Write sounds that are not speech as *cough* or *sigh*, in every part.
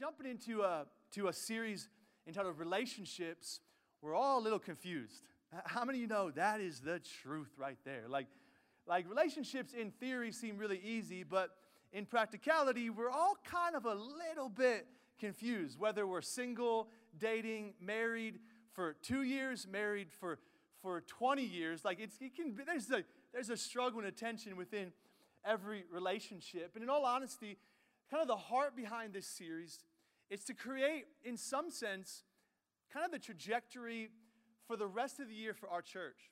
jumping into a, to a series entitled Relationships, we're all a little confused. How many of you know that is the truth right there? Like, like relationships in theory seem really easy, but in practicality, we're all kind of a little bit confused. Whether we're single, dating, married for two years, married for, for 20 years, like it's, it can be, there's a, there's a struggle and a tension within every relationship. And in all honesty, kind of the heart behind this series is to create, in some sense, kind of the trajectory for the rest of the year for our church.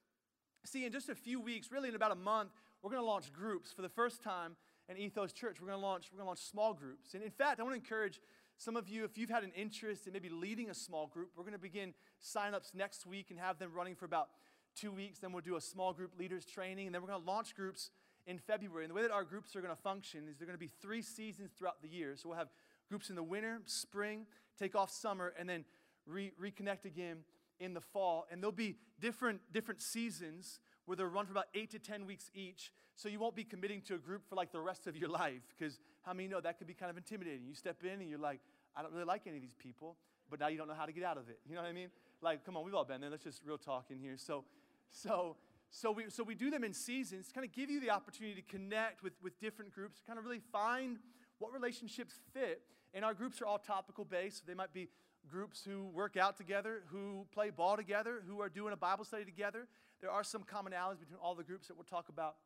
See, in just a few weeks, really in about a month, we're going to launch groups for the first time in Ethos Church. We're going to launch, we're going to launch small groups. And in fact, I want to encourage some of you, if you've had an interest in maybe leading a small group, we're going to begin sign-ups next week and have them running for about two weeks. Then we'll do a small group leaders training, and then we're going to launch groups in February. And the way that our groups are going to function is they're going to be three seasons throughout the year. So we'll have groups in the winter, spring, take off summer, and then re- reconnect again in the fall. And there'll be different, different seasons where they'll run for about eight to 10 weeks each. So you won't be committing to a group for like the rest of your *laughs* life. Because how many know that could be kind of intimidating? You step in and you're like, I don't really like any of these people, but now you don't know how to get out of it. You know what I mean? Like, come on, we've all been there. Let's just real talk in here. So, so, so we, so we do them in seasons, kind of give you the opportunity to connect with, with different groups, kind of really find what relationships fit. And our groups are all topical based. They might be groups who work out together, who play ball together, who are doing a Bible study together. There are some commonalities between all the groups that we'll talk about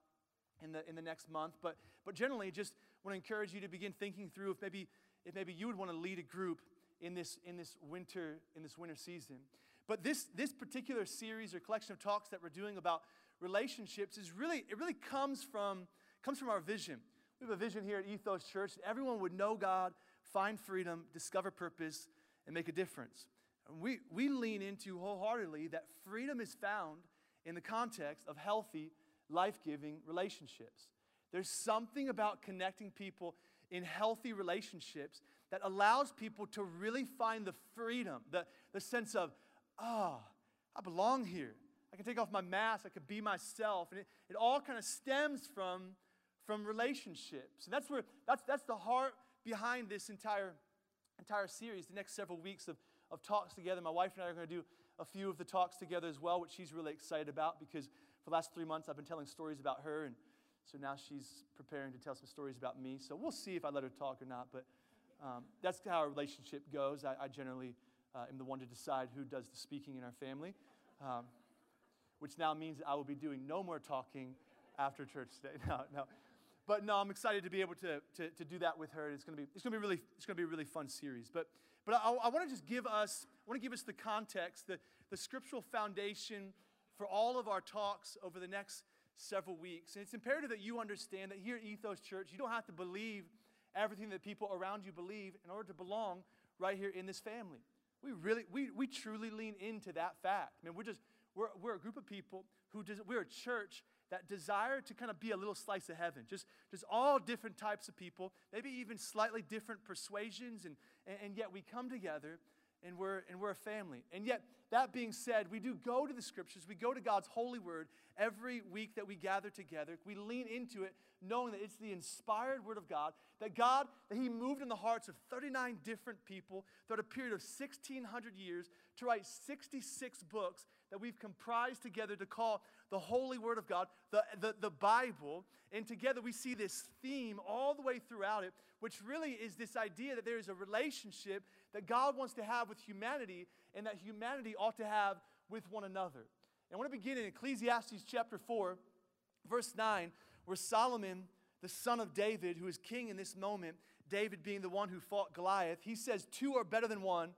in the, in the next month. But, but generally, just want to encourage you to begin thinking through if maybe, if maybe you would want to lead a group in this, in this, winter, in this winter season. But this, this particular series or collection of talks that we're doing about relationships is really, it really comes from, comes from our vision. We have a vision here at Ethos Church everyone would know God, find freedom, discover purpose, and make a difference. And we, we lean into wholeheartedly that freedom is found in the context of healthy, life giving relationships. There's something about connecting people in healthy relationships that allows people to really find the freedom, the, the sense of, ah, oh, I belong here. I can take off my mask, I can be myself. And it, it all kind of stems from, from relationships. And that's where that's that's the heart behind this entire entire series, the next several weeks of, of talks together. My wife and I are going to do a few of the talks together as well, which she's really excited about because for the last three months I've been telling stories about her. And so now she's preparing to tell some stories about me. So we'll see if I let her talk or not. But um, that's how our relationship goes. I, I generally uh, am the one to decide who does the speaking in our family, um, which now means I will be doing no more talking after church today. *laughs* No, no. But no, I'm excited to be able to, to, to do that with her. It's to be, it's to be really, it's to be a really fun series. But, but I, I want to just give us, I want to give us the context, the, the scriptural foundation for all of our talks over the next several weeks. And it's imperative that you understand that here at Ethos Church, you don't have to believe everything that people around you believe in order to belong right here in this family. We really, we, we truly lean into that fact. I mean, we're just, we're, we're a group of people who, we're a church that desire to kind of be a little slice of heaven. Just, just all different types of people, maybe even slightly different persuasions, and, and, and yet we come together and we're, and we're a family. And yet, that being said, we do go to the scriptures, we go to God's holy word every week that we gather together. We lean into it knowing that it's the inspired word of God, that God, that He moved in the hearts of 39 different people throughout a period of 1,600 years to write 66 books that we've comprised together to call the holy word of God, the, the, the Bible. And together we see this theme all the way throughout it, which really is this idea that there is a relationship that God wants to have with humanity and that humanity ought to have with one another. And I want to begin in Ecclesiastes chapter 4, verse 9, where Solomon, the son of David, who is king in this moment, David being the one who fought Goliath, he says, Two are better than one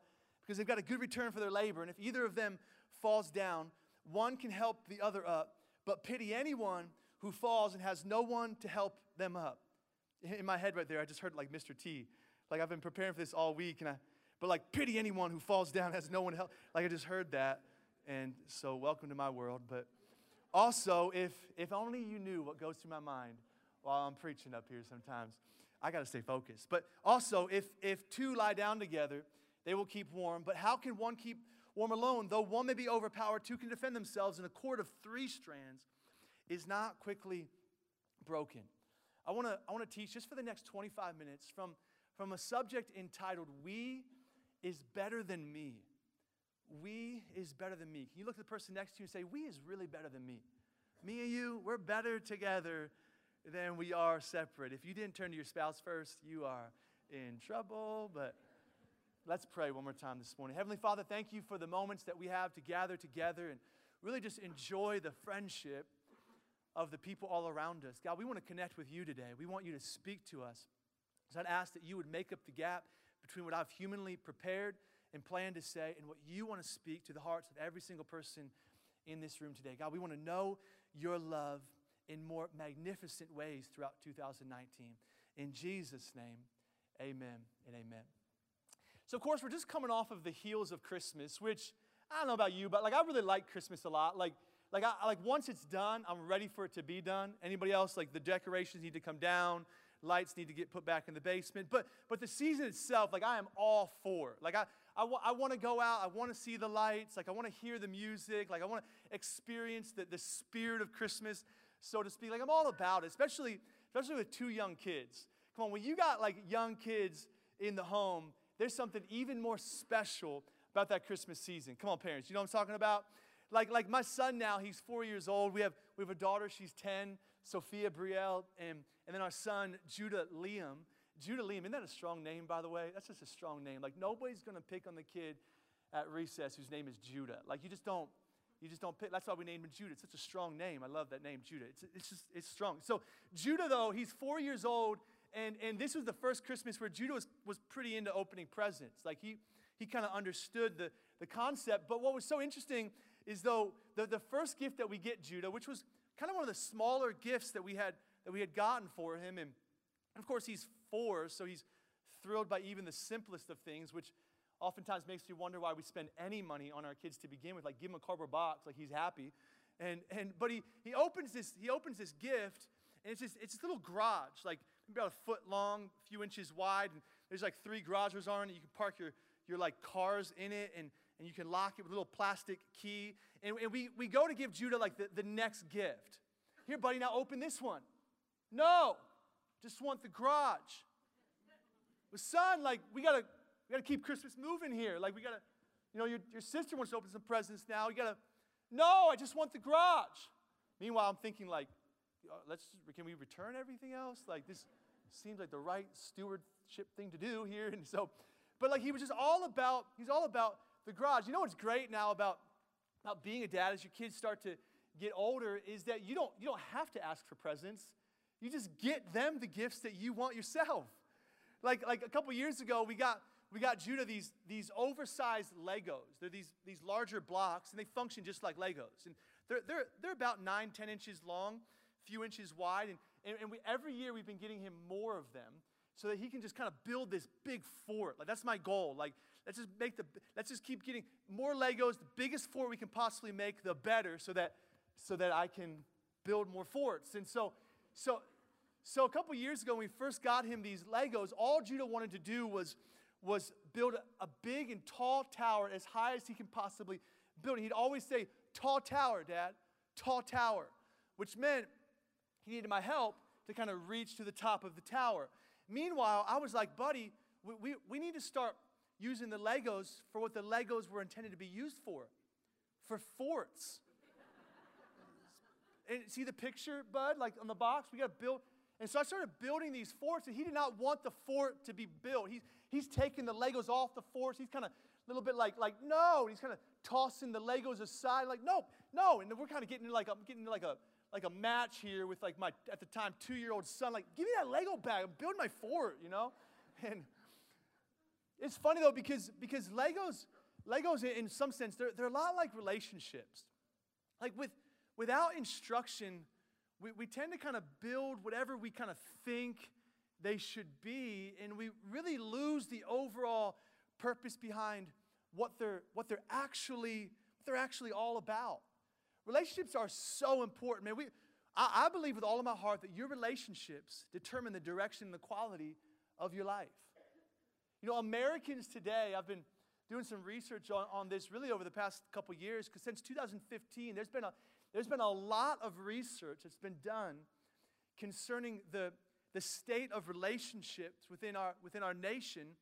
because they've got a good return for their labor. And if either of them falls down, one can help the other up. But pity anyone who falls and has no one to help them up. In my head right there, I just heard like Mr. T. Like I've been preparing for this all week, and I, but like pity anyone who falls down has no one help. Like I just heard that, and so welcome to my world. But also, if if only you knew what goes through my mind while I'm preaching up here sometimes. I got to stay focused. But also, if if two lie down together, they will keep warm. But how can one keep warm alone? Though one may be overpowered, two can defend themselves, and a cord of three strands is not quickly broken. I want to I want to teach just for the next 25 minutes from from a subject entitled We is Better Than Me. We is better than me. Can you look at the person next to you and say, We is really better than me? Me and you, we're better together than we are separate. If you didn't turn to your spouse first, you are in trouble. But let's pray one more time this morning. Heavenly Father, thank you for the moments that we have to gather together and really just enjoy the friendship of the people all around us. God, we want to connect with you today. We want you to speak to us. So I'd ask that you would make up the gap between what I've humanly prepared and planned to say and what you want to speak to the hearts of every single person in this room today. God, we want to know your love in more magnificent ways throughout 2019. In Jesus' name, amen and amen. So, of course, we're just coming off of the heels of Christmas, which I don't know about you, but like I really like Christmas a lot. Like, like, I, like once it's done, I'm ready for it to be done. Anybody else? Like the decorations need to come down, lights need to get put back in the basement. But but the season itself, like I am all for. Like I I, w- I want to go out. I want to see the lights. Like I want to hear the music. Like I want to experience the, the spirit of Christmas, so to speak. Like I'm all about it, especially especially with two young kids. Come on, when you got like young kids in the home, there's something even more special about that Christmas season. Come on, parents, you know what I'm talking about? Like, like my son now, he's four years old. We have, we have a daughter, she's 10, Sophia Brielle, and, and then our son, Judah Liam. Judah Liam, isn't that a strong name, by the way? That's just a strong name. Like, nobody's going to pick on the kid at recess whose name is Judah. Like, you just don't, you just don't pick. That's why we named him Judah. It's such a strong name. I love that name, Judah. It's, it's just, it's strong. So, Judah, though, he's four years old, and, and this was the first Christmas where Judah was, was pretty into opening presents. Like, he, he kind of understood the, the concept. But what was so interesting is though the, the first gift that we get Judah, which was kind of one of the smaller gifts that we had that we had gotten for him, and of course he's four, so he's thrilled by even the simplest of things, which oftentimes makes me wonder why we spend any money on our kids to begin with. Like give him a cardboard box, like he's happy. And, and but he, he opens this he opens this gift and it's just it's this little garage like about a foot long a few inches wide and there's like three garages on it you can park your your like cars in it and and you can lock it with a little plastic key. And, and we, we go to give Judah like the, the next gift. Here, buddy, now open this one. No, just want the garage. But son, like we gotta we gotta keep Christmas moving here. Like we gotta, you know, your, your sister wants to open some presents now. You gotta, no, I just want the garage. Meanwhile, I'm thinking like, uh, let's can we return everything else? Like this seems like the right stewardship thing to do here. *laughs* And so, but like he was just all about, he's all about the garage. You know what's great now about, about being a dad as your kids start to get older is that you don't, you don't have to ask for presents. You just get them the gifts that you want yourself. Like, like a couple years ago, we got, we got Judah these, these oversized Legos. They're these, these larger blocks, and they function just like Legos. And they're, they're, they're about nine, ten inches long, few inches wide. And, and, and we, every year we've been getting him more of them so that he can just kind of build this big fort. Like, that's my goal. Like, Let's just make the let's just keep getting more Legos, the biggest fort we can possibly make, the better, so that so that I can build more forts. And so so so a couple years ago, when we first got him these Legos, all Judah wanted to do was was build a, big and tall tower as high as he can possibly build. And he'd always say, "Tall tower, Dad, tall tower," which meant he needed my help to kind of reach to the top of the tower. Meanwhile, I was like, buddy, we, we, we need to start using the Legos for what the Legos were intended to be used for for forts. *laughs* and see the picture, Bud, like on the box? We got to build. And so I started building these forts, and he did not want the fort to be built. He's, he's taking the Legos off the forts. He's kind of a little bit like, like no. he's kind of tossing the Legos aside, like, no, no. And we're kind of getting like, I'm getting like a, like a match here with like my, at the time, two-year-old son. Like, give me that Lego bag. I'm building my fort, you know? *laughs* And it's funny though because because Legos Legos in some sense they're, they're a lot like relationships. Like with without instruction, we, we tend to kind of build whatever we kind of think they should be, and we really lose the overall purpose behind what they're what they're actually what they're actually all about. Relationships are so important, man. We I, I believe with all of my heart that your relationships determine the direction and the quality of your life. You know, Americans today, I've been doing some research on, on this really over the past couple years, because since 2015, there's been, a, there's been a lot of research that's been done concerning the, the state of relationships within our, within our nation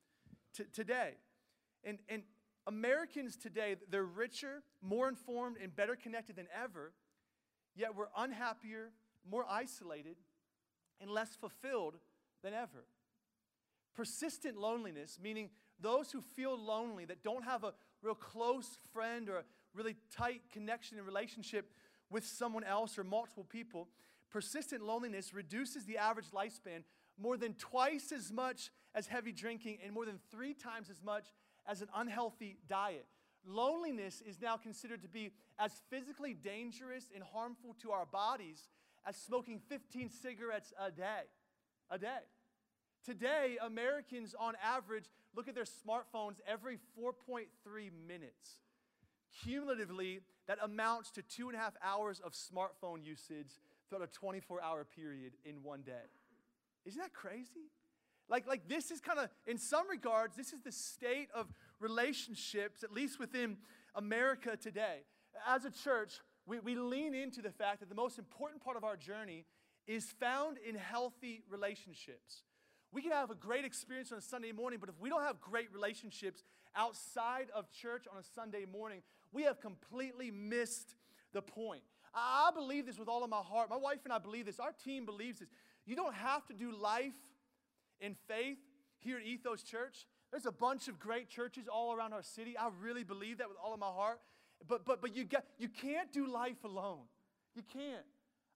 t- today. And, and Americans today, they're richer, more informed, and better connected than ever, yet we're unhappier, more isolated, and less fulfilled than ever. Persistent loneliness, meaning those who feel lonely, that don't have a real close friend or a really tight connection and relationship with someone else or multiple people, persistent loneliness reduces the average lifespan more than twice as much as heavy drinking and more than three times as much as an unhealthy diet. Loneliness is now considered to be as physically dangerous and harmful to our bodies as smoking 15 cigarettes a day. A day. Today, Americans on average look at their smartphones every 4.3 minutes. Cumulatively, that amounts to two and a half hours of smartphone usage throughout a 24 hour period in one day. Isn't that crazy? Like, like this is kind of, in some regards, this is the state of relationships, at least within America today. As a church, we, we lean into the fact that the most important part of our journey is found in healthy relationships. We can have a great experience on a Sunday morning, but if we don't have great relationships outside of church on a Sunday morning, we have completely missed the point. I believe this with all of my heart. My wife and I believe this. Our team believes this. You don't have to do life in faith here at Ethos Church. There's a bunch of great churches all around our city. I really believe that with all of my heart. But, but, but you, get, you can't do life alone. You can't.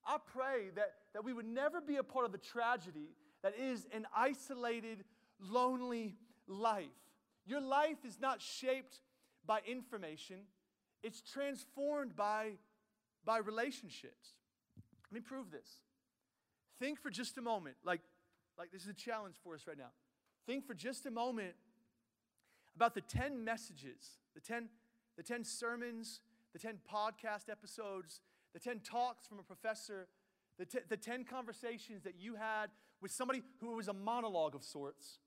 I pray that, that we would never be a part of the tragedy that is an isolated, lonely life. Your life is not shaped by information, it's transformed by, by relationships. Let me prove this. Think for just a moment, like, like this is a challenge for us right now. Think for just a moment about the 10 messages, the 10, the 10 sermons, the 10 podcast episodes, the 10 talks from a professor, the, t- the 10 conversations that you had with somebody who was a monologue of sorts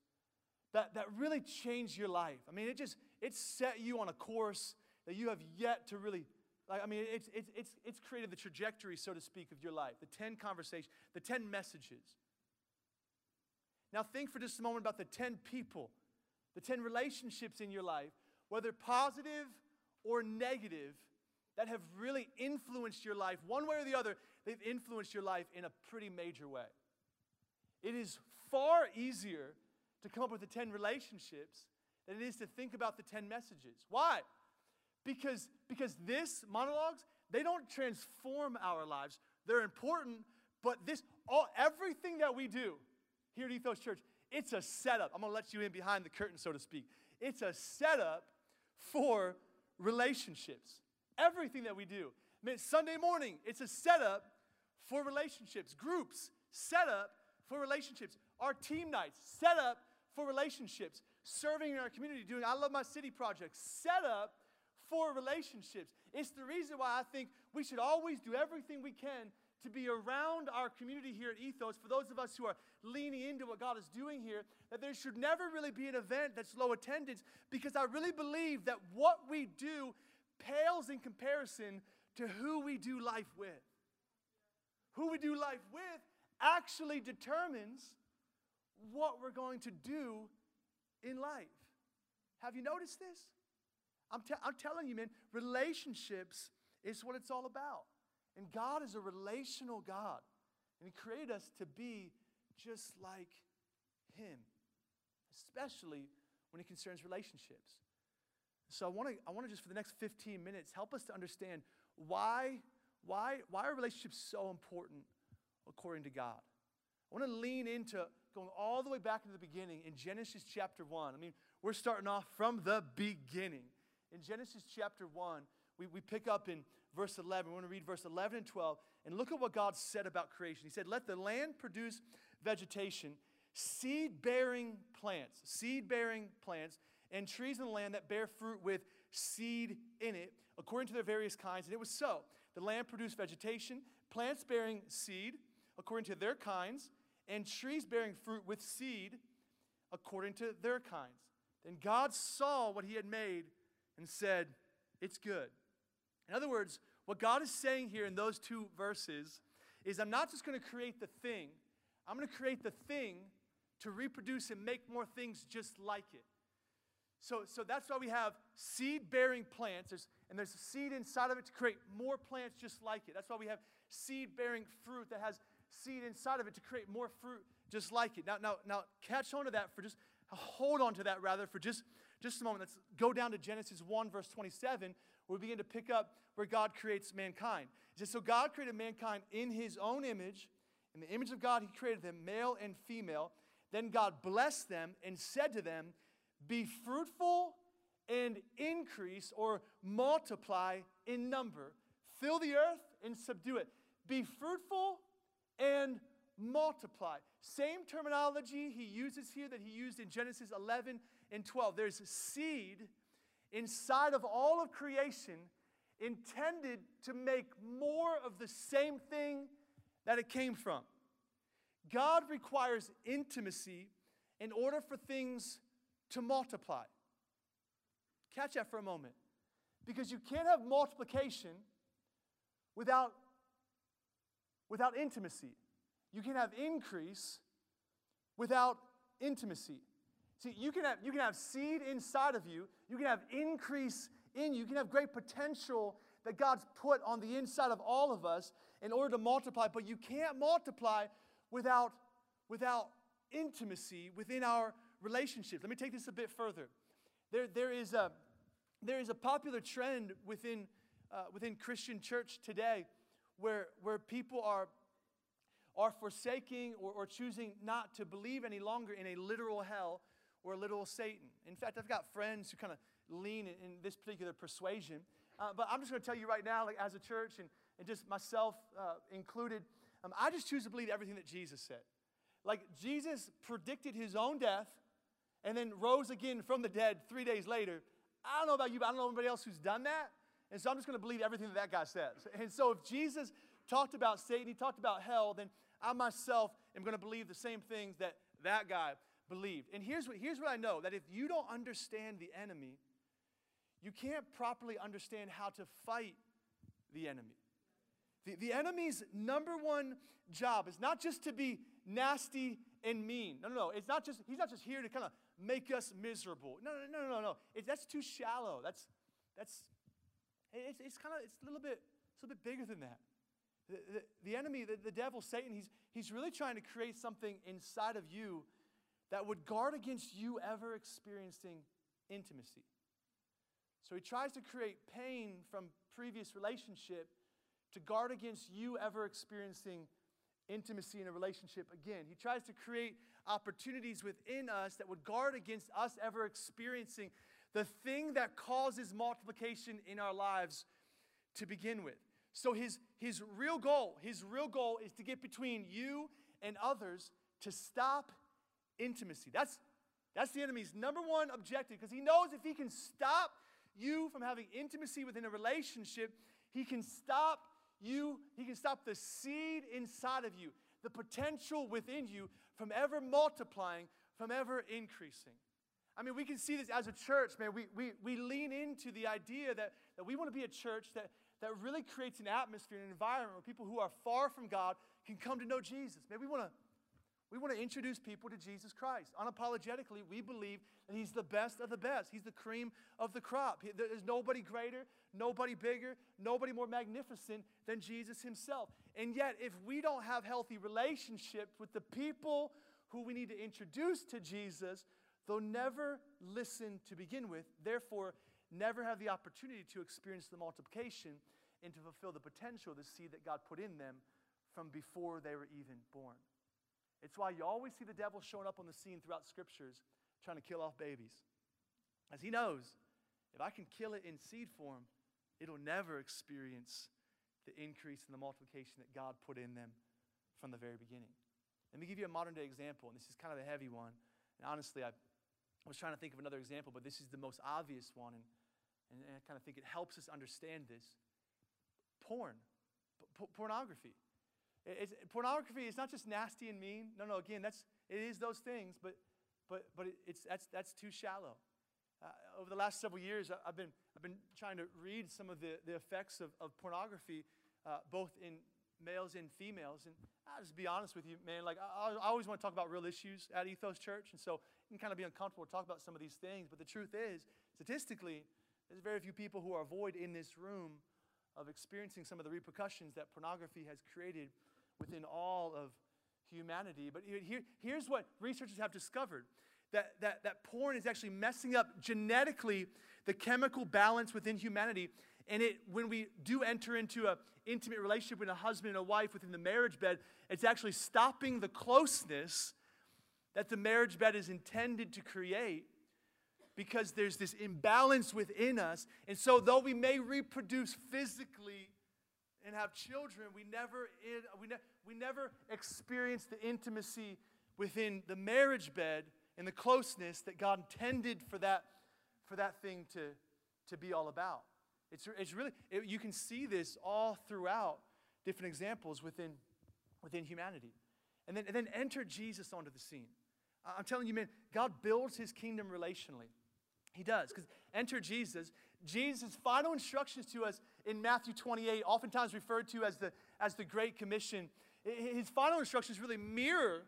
that, that really changed your life. I mean, it just, it set you on a course that you have yet to really, like, I mean, it's, it's, it's, it's created the trajectory, so to speak, of your life. The 10 conversations, the 10 messages. Now, think for just a moment about the 10 people, the 10 relationships in your life, whether positive or negative, that have really influenced your life. One way or the other, they've influenced your life in a pretty major way. It is far easier to come up with the 10 relationships than it is to think about the 10 messages. Why? Because, because this monologues, they don't transform our lives. They're important, but this all everything that we do here at Ethos Church, it's a setup. I'm gonna let you in behind the curtain, so to speak. It's a setup for relationships. Everything that we do. I mean, Sunday morning, it's a setup for relationships. Groups, setup for relationships. Our team nights, set up for relationships. Serving in our community, doing I Love My City projects, set up for relationships. It's the reason why I think we should always do everything we can to be around our community here at Ethos, for those of us who are leaning into what God is doing here, that there should never really be an event that's low attendance because I really believe that what we do pales in comparison to who we do life with. Who we do life with actually determines what we're going to do in life. Have you noticed this? I'm, te- I'm telling you, man, relationships is what it's all about. And God is a relational God. And He created us to be just like Him, especially when it concerns relationships. So I want to I want to just for the next 15 minutes help us to understand why why why are relationships so important according to God. I want to lean into going all the way back to the beginning in Genesis chapter 1. I mean, we're starting off from the beginning. In Genesis chapter 1, we, we pick up in verse 11. We want to read verse 11 and 12 and look at what God said about creation. He said, Let the land produce vegetation, seed bearing plants, seed bearing plants, and trees in the land that bear fruit with seed in it, according to their various kinds. And it was so. The land produced vegetation, plants bearing seed according to their kinds, and trees bearing fruit with seed according to their kinds. Then God saw what he had made and said, It's good. In other words, what God is saying here in those two verses is I'm not just going to create the thing, I'm going to create the thing to reproduce and make more things just like it. So, so that's why we have seed bearing plants, there's, and there's seed inside of it to create more plants just like it. That's why we have seed bearing fruit that has seed inside of it to create more fruit just like it. Now, now, now catch on to that for just, hold on to that rather for just, just a moment. Let's go down to Genesis 1, verse 27, where we begin to pick up where God creates mankind. It says, So God created mankind in his own image. In the image of God, he created them, male and female. Then God blessed them and said to them, Be fruitful and increase or multiply in number. Fill the earth and subdue it. Be fruitful and multiply. Same terminology he uses here that he used in Genesis 11 and 12. There's seed inside of all of creation intended to make more of the same thing that it came from. God requires intimacy in order for things to multiply. Catch that for a moment. Because you can't have multiplication without, without intimacy. You can have increase without intimacy. See, you can, have, you can have seed inside of you, you can have increase in you, you can have great potential that God's put on the inside of all of us in order to multiply, but you can't multiply without, without intimacy within our relationships. Let me take this a bit further. There, there, is, a, there is a popular trend within, uh, within Christian church today where, where people are, are forsaking or, or choosing not to believe any longer in a literal hell or a literal Satan. In fact, I've got friends who kind of lean in, in, this particular persuasion. Uh, but I'm just going to tell you right now, like as a church and, and just myself uh, included, um, I just choose to believe everything that Jesus said. Like Jesus predicted his own death and then rose again from the dead three days later. I don't know about you, but I don't know anybody else who's done that. And so I'm just going to believe everything that that guy says. And so if Jesus talked about Satan, he talked about hell, then I myself am going to believe the same things that that guy believed. And here's what, here's what I know that if you don't understand the enemy, you can't properly understand how to fight the enemy. The, the enemy's number one job is not just to be nasty and mean. No, no, no. It's not just, he's not just here to kind of make us miserable. No, no, no, no, no. It, that's too shallow. That's, that's, it's, it's kind of, it's a little bit, it's a little bit bigger than that. The, the, the enemy, the, the devil, Satan, he's, he's really trying to create something inside of you that would guard against you ever experiencing intimacy. So he tries to create pain from previous relationship to guard against you ever experiencing intimacy in a relationship again. He tries to create opportunities within us that would guard against us ever experiencing the thing that causes multiplication in our lives to begin with. So his, his real goal, his real goal is to get between you and others to stop intimacy. That's, that's the enemy's number one objective because he knows if he can stop you from having intimacy within a relationship, he can stop you, he can stop the seed inside of you, the potential within you from ever multiplying, from ever increasing. I mean, we can see this as a church, man. We, we, we lean into the idea that, that we want to be a church that, that really creates an atmosphere, an environment where people who are far from God can come to know Jesus. Man, we want to we want to introduce people to Jesus Christ. Unapologetically, we believe that He's the best of the best. He's the cream of the crop. There's nobody greater, nobody bigger, nobody more magnificent than Jesus Himself. And yet, if we don't have healthy relationships with the people who we need to introduce to Jesus, they'll never listen to begin with, therefore, never have the opportunity to experience the multiplication and to fulfill the potential of the seed that God put in them from before they were even born. It's why you always see the devil showing up on the scene throughout scriptures trying to kill off babies. As he knows, if I can kill it in seed form, it'll never experience the increase and the multiplication that God put in them from the very beginning. Let me give you a modern day example, and this is kind of a heavy one. And honestly, I was trying to think of another example, but this is the most obvious one, and, and, I kind of think it helps us understand this. Porn, p- pornography. It's, pornography is not just nasty and mean. No, no, again, that's, it is those things, but, but, but it's, that's, that's too shallow. Uh, over the last several years, I've been, I've been trying to read some of the, the effects of, of pornography, uh, both in males and females. And I'll just be honest with you, man. Like, I, I always want to talk about real issues at Ethos Church. And so can kind of be uncomfortable to talk about some of these things. But the truth is, statistically, there's very few people who are void in this room of experiencing some of the repercussions that pornography has created within all of humanity. But here, here's what researchers have discovered that, that, that porn is actually messing up genetically the chemical balance within humanity. And it, when we do enter into an intimate relationship with a husband and a wife within the marriage bed, it's actually stopping the closeness that the marriage bed is intended to create because there's this imbalance within us. And so, though we may reproduce physically and have children, we never, we, ne- we never experience the intimacy within the marriage bed and the closeness that God intended for that, for that thing to, to be all about. It's, it's really, it, you can see this all throughout different examples within, within humanity. And then, and then enter Jesus onto the scene. I'm telling you, man, God builds his kingdom relationally. He does, because enter Jesus. Jesus' final instructions to us in Matthew 28, oftentimes referred to as the, as the Great Commission, his final instructions really mirror,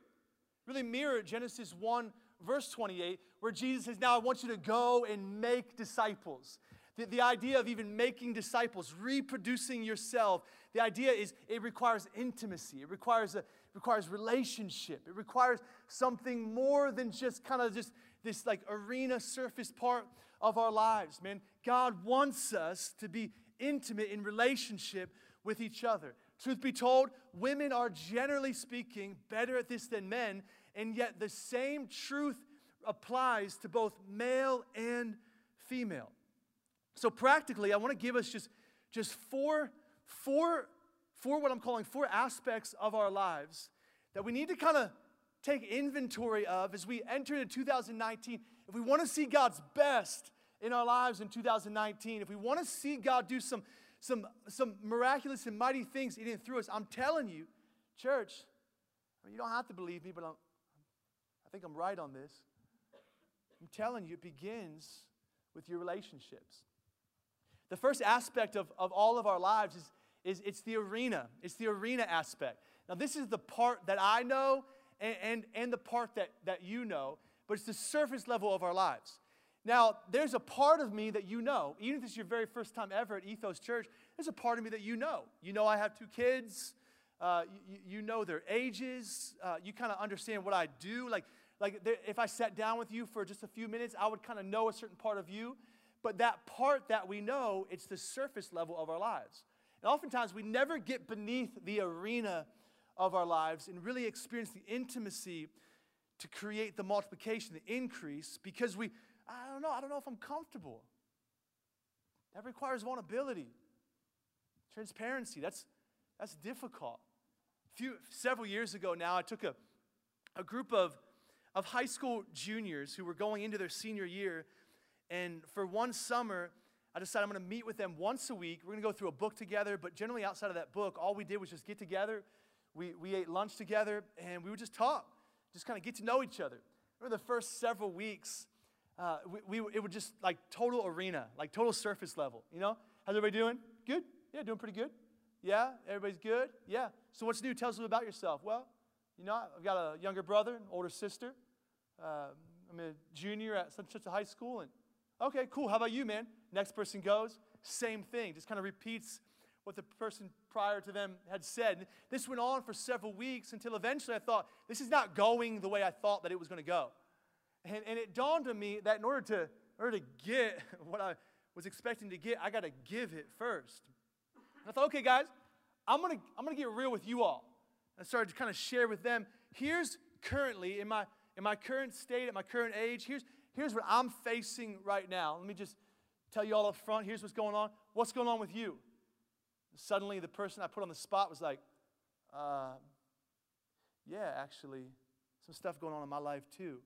really mirror Genesis 1, verse 28, where Jesus says, Now I want you to go and make disciples. The, the idea of even making disciples, reproducing yourself, the idea is it requires intimacy. It requires, a, requires relationship. It requires something more than just kind of just this like arena surface part of our lives, man. God wants us to be intimate in relationship with each other. Truth be told, women are generally speaking better at this than men, and yet the same truth applies to both male and female. So practically, I want to give us just, just four, four, four what I'm calling four aspects of our lives that we need to kind of take inventory of as we enter into 2019. If we want to see God's best in our lives in 2019, if we want to see God do some, some, some miraculous and mighty things in and through us, I'm telling you, church, I mean, you don't have to believe me, but I'm, I think I'm right on this. I'm telling you, it begins with your relationships. The first aspect of, of all of our lives is, is it's the arena. It's the arena aspect. Now, this is the part that I know and, and, and the part that, that you know, but it's the surface level of our lives. Now, there's a part of me that you know, even if it's your very first time ever at Ethos Church, there's a part of me that you know. You know I have two kids. Uh, you, you, know their ages. Uh, you kind of understand what I do. Like, like if I sat down with you for just a few minutes, I would kind of know a certain part of you. But that part that we know, it's the surface level of our lives. And oftentimes we never get beneath the arena of our lives and really experience the intimacy to create the multiplication, the increase, because we, I don't know, I don't know if I'm comfortable. That requires vulnerability, transparency. That's, that's difficult. A few, several years ago now, I took a, a group of, of high school juniors who were going into their senior year and for one summer, I decided I'm going to meet with them once a week. We're going to go through a book together, but generally outside of that book, all we did was just get together. We, we ate lunch together, and we would just talk, just kind of get to know each other. For the first several weeks, uh, we, we, it would just like total arena, like total surface level. You know, how's everybody doing? Good? Yeah, doing pretty good. Yeah, everybody's good. Yeah. So what's new? Tell us about yourself. Well, you know, I've got a younger brother, an older sister. Uh, I'm a junior at such such a high school, and Okay, cool. How about you, man? Next person goes. Same thing. Just kind of repeats what the person prior to them had said. This went on for several weeks until eventually I thought, this is not going the way I thought that it was going to go. And, and it dawned on me that in order to, in order to get *laughs* what I was expecting to get, I got to give it first. And I thought, okay, guys, I'm going to I'm going to get real with you all. I started to kind of share with them, here's currently, in my, in my current state, at my current age, here's, here's what I'm facing right now. Let me just tell you all up front here's what's going on. What's going on with you? Suddenly, the person I put on the spot was like, uh, Yeah, actually, some stuff going on in my life too.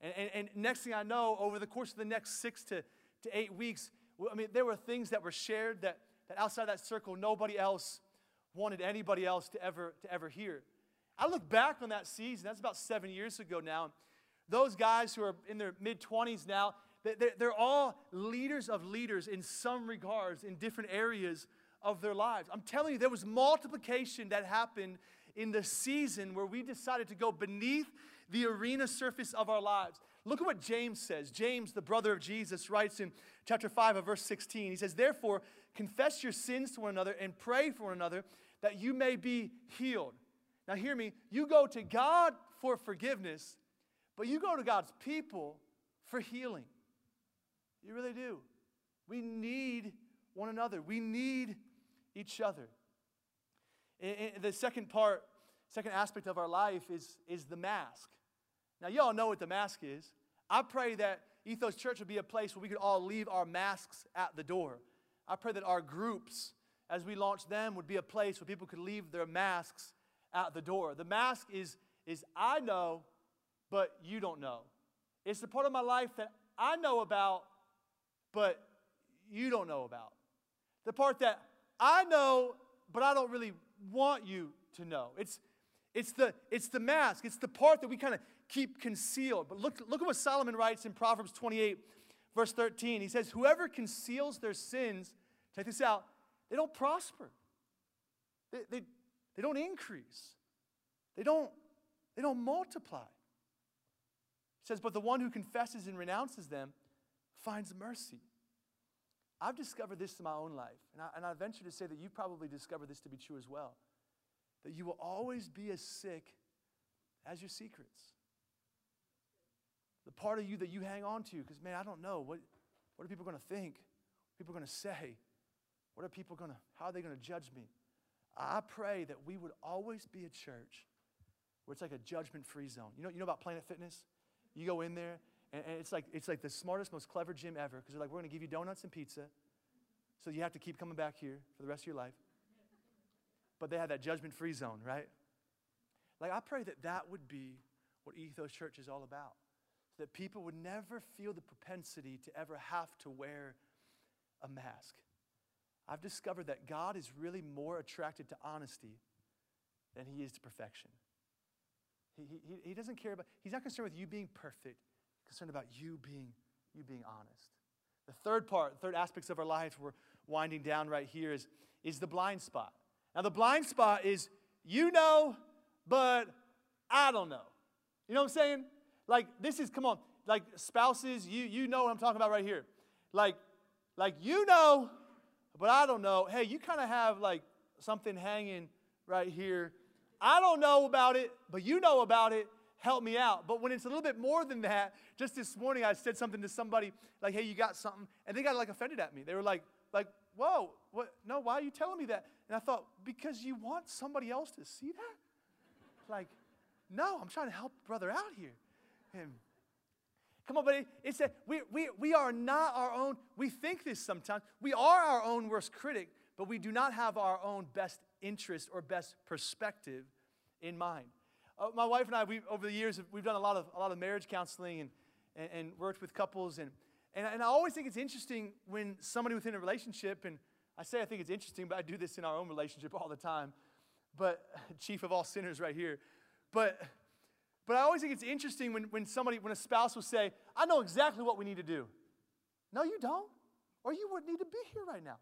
And, and, and, next thing I know, over the course of the next six to, to eight weeks, I mean, there were things that were shared that, that outside that circle, nobody else wanted anybody else to ever, to ever hear. I look back on that season, that's about seven years ago now, those guys who are in their mid 20s now, they're all leaders of leaders in some regards in different areas of their lives. I'm telling you, there was multiplication that happened in the season where we decided to go beneath the arena surface of our lives. Look at what James says. James, the brother of Jesus, writes in chapter 5 of verse 16. He says, Therefore, confess your sins to one another and pray for one another that you may be healed. Now, hear me. You go to God for forgiveness, but you go to God's people for healing. You really do. We need one another, we need each other. And the second part, second aspect of our life is, is the mask. Now, y'all know what the mask is. I pray that Ethos Church would be a place where we could all leave our masks at the door. I pray that our groups, as we launch them, would be a place where people could leave their masks at the door. The mask is, is I know, but you don't know. It's the part of my life that I know about, but you don't know about. The part that I know, but I don't really want you to know. It's, it's, the, it's the mask, it's the part that we kind of keep concealed. But look, look at what Solomon writes in Proverbs 28, verse 13. He says, Whoever conceals their sins, check this out, they don't prosper. They, they, they don't increase. They don't, they don't multiply. He says, But the one who confesses and renounces them finds mercy. I've discovered this in my own life, and I, and I venture to say that you probably discovered this to be true as well. That you will always be as sick as your secrets. The part of you that you hang on to, because man, I don't know. What, what are people going to think? What are people going to say? What are people going to, how are they going to judge me? I pray that we would always be a church where it's like a judgment free zone. You know, you know about Planet Fitness? You go in there, and, and it's, like, it's like the smartest, most clever gym ever because they're like, we're going to give you donuts and pizza. So you have to keep coming back here for the rest of your life. But they have that judgment free zone, right? Like, I pray that that would be what Ethos Church is all about. So that people would never feel the propensity to ever have to wear a mask. I've discovered that God is really more attracted to honesty than he is to perfection. He, he, he doesn't care about, he's not concerned with you being perfect, concerned about you being, you being honest. The third part, third aspects of our lives we're winding down right here is, is the blind spot. Now, the blind spot is you know, but I don't know. You know what I'm saying? Like, this is, come on, like spouses, you, you know what I'm talking about right here. Like, like you know, but I don't know. Hey, you kind of have like something hanging right here. I don't know about it, but you know about it. Help me out. But when it's a little bit more than that, just this morning I said something to somebody like, "Hey, you got something," and they got like offended at me. They were like, "Like, whoa, what? No, why are you telling me that?" And I thought, because you want somebody else to see that. Like, no, I'm trying to help brother out here. And Come on, buddy. It's that we, we, we are not our own. We think this sometimes. We are our own worst critic, but we do not have our own best interest or best perspective in mind. Uh, my wife and I, we, over the years, we've done a lot of, a lot of marriage counseling and, and, and worked with couples. And, and, and I always think it's interesting when somebody within a relationship, and I say I think it's interesting, but I do this in our own relationship all the time. But *laughs* chief of all sinners right here. But but I always think it's interesting when, when somebody, when a spouse will say, I know exactly what we need to do. No, you don't. Or you wouldn't need to be here right now.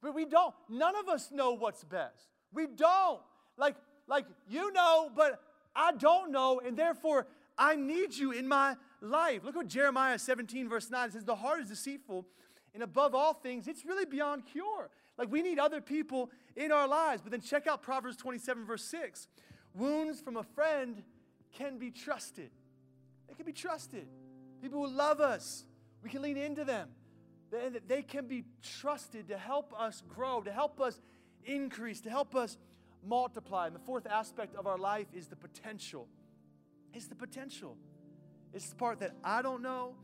But we don't. None of us know what's best. We don't. Like, like you know, but I don't know, and therefore I need you in my life. Look what Jeremiah 17, verse 9 it says, The heart is deceitful, and above all things, it's really beyond cure. Like we need other people in our lives. But then check out Proverbs 27, verse 6. Wounds from a friend can be trusted. They can be trusted. People who love us, we can lean into them. They, they can be trusted to help us grow, to help us increase, to help us multiply. And the fourth aspect of our life is the potential. It's the potential. It's the part that I don't know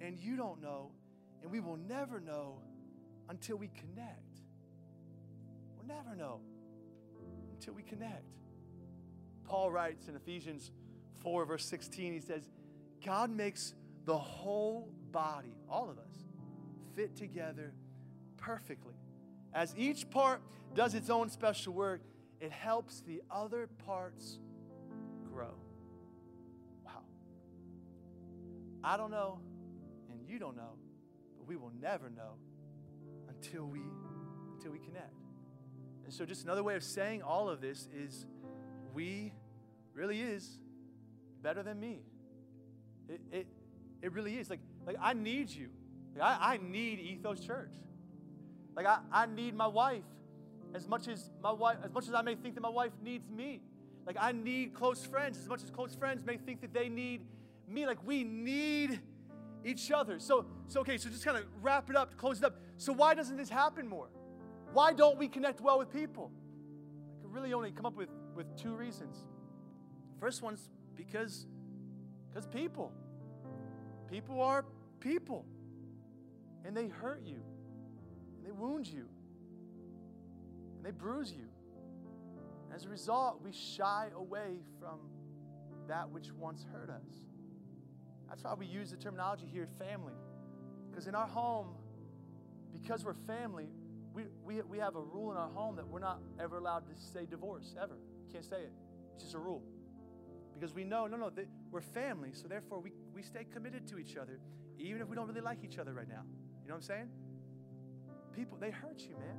and you don't know, and we will never know until we connect. We'll never know until we connect. Paul writes in Ephesians 4, verse 16, he says, God makes the whole body, all of us, fit together perfectly. As each part does its own special work, it helps the other parts grow. Wow. I don't know, and you don't know, but we will never know until we until we connect. And so, just another way of saying all of this is we really is better than me. It, it, it really is. Like, like I need you. Like, I, I need Ethos Church. Like I, I need my wife as much as my wife, as much as I may think that my wife needs me. Like I need close friends as much as close friends may think that they need me. Like we need each other. So, so okay, so just kind of wrap it up, close it up. So why doesn't this happen more? Why don't we connect well with people? I could really only come up with, with two reasons. First one's because because people. People are people. And they hurt you. And they wound you. And they bruise you. As a result, we shy away from that which once hurt us. That's why we use the terminology here, family. Because in our home, because we're family, we, we, we have a rule in our home that we're not ever allowed to say divorce, ever. Can't say it. It's just a rule. Because we know, no, no, we're family, so therefore we, we stay committed to each other, even if we don't really like each other right now. You know what I'm saying? People, they hurt you, man.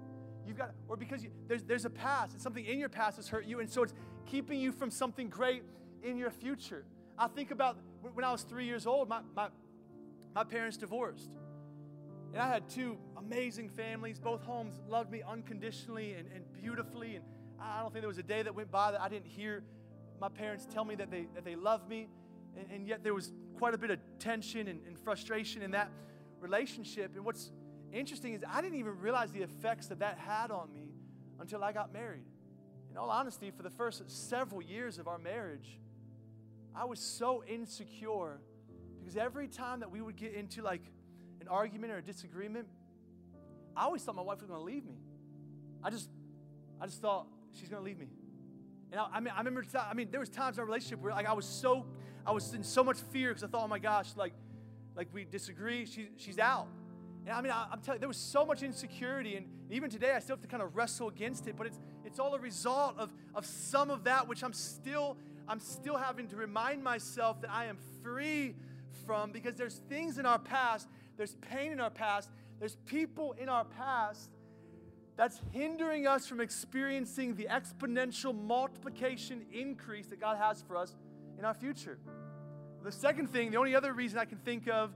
You've got, or because you, there's, there's a past, it's something in your past that's hurt you, and so it's keeping you from something great in your future. I think about when I was three years old, my, my, my parents divorced. And I had two amazing families. Both homes loved me unconditionally and, and beautifully. And I don't think there was a day that went by that I didn't hear my parents tell me that they, that they love me. And, and yet there was quite a bit of tension and, and frustration in that relationship. And what's interesting is I didn't even realize the effects that that had on me until I got married. In all honesty, for the first several years of our marriage, I was so insecure because every time that we would get into like an argument or a disagreement, I always thought my wife was going to leave me. I just, I just thought she's going to leave me. And I, I, mean, I remember, I mean, there was times in our relationship where like I was so, I was in so much fear because I thought, oh my gosh, like, like we disagree, she, she's out. And I mean, I, am telling you, there was so much insecurity, and even today I still have to kind of wrestle against it. But it's it's all a result of of some of that which I'm still I'm still having to remind myself that I am free from because there's things in our past, there's pain in our past, there's people in our past that's hindering us from experiencing the exponential multiplication increase that God has for us in our future. The second thing, the only other reason I can think of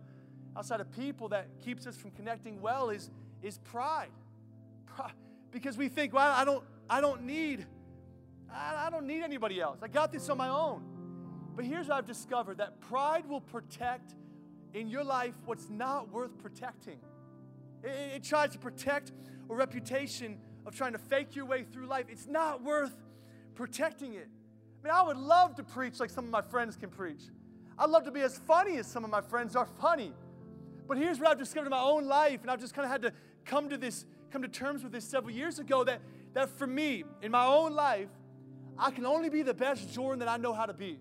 outside of people that keeps us from connecting well is, is pride. Because we think, well, I don't, I don't need, I don't need anybody else. I got this on my own. But here's what I've discovered that pride will protect in your life what's not worth protecting. It, it, tries to protect a reputation of trying to fake your way through life. It's not worth protecting it. I mean, I would love to preach like some of my friends can preach. I'd love to be as funny as some of my friends are funny. But here's what I've discovered in my own life, and I've just kind of had to come to this, come to terms with this several years ago that, that for me, in my own life, I can only be the best Jordan that I know how to be.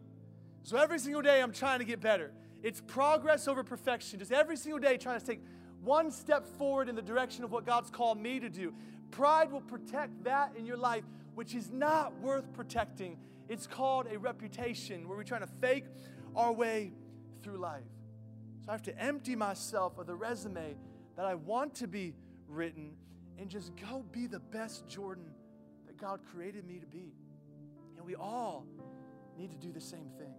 So every single day I'm trying to get better. It's progress over perfection. Just every single day trying to take one step forward in the direction of what God's called me to do. Pride will protect that in your life, which is not worth protecting. It's called a reputation where we're trying to fake our way through life. So I have to empty myself of the resume that I want to be written and just go be the best Jordan that God created me to be. And we all need to do the same thing.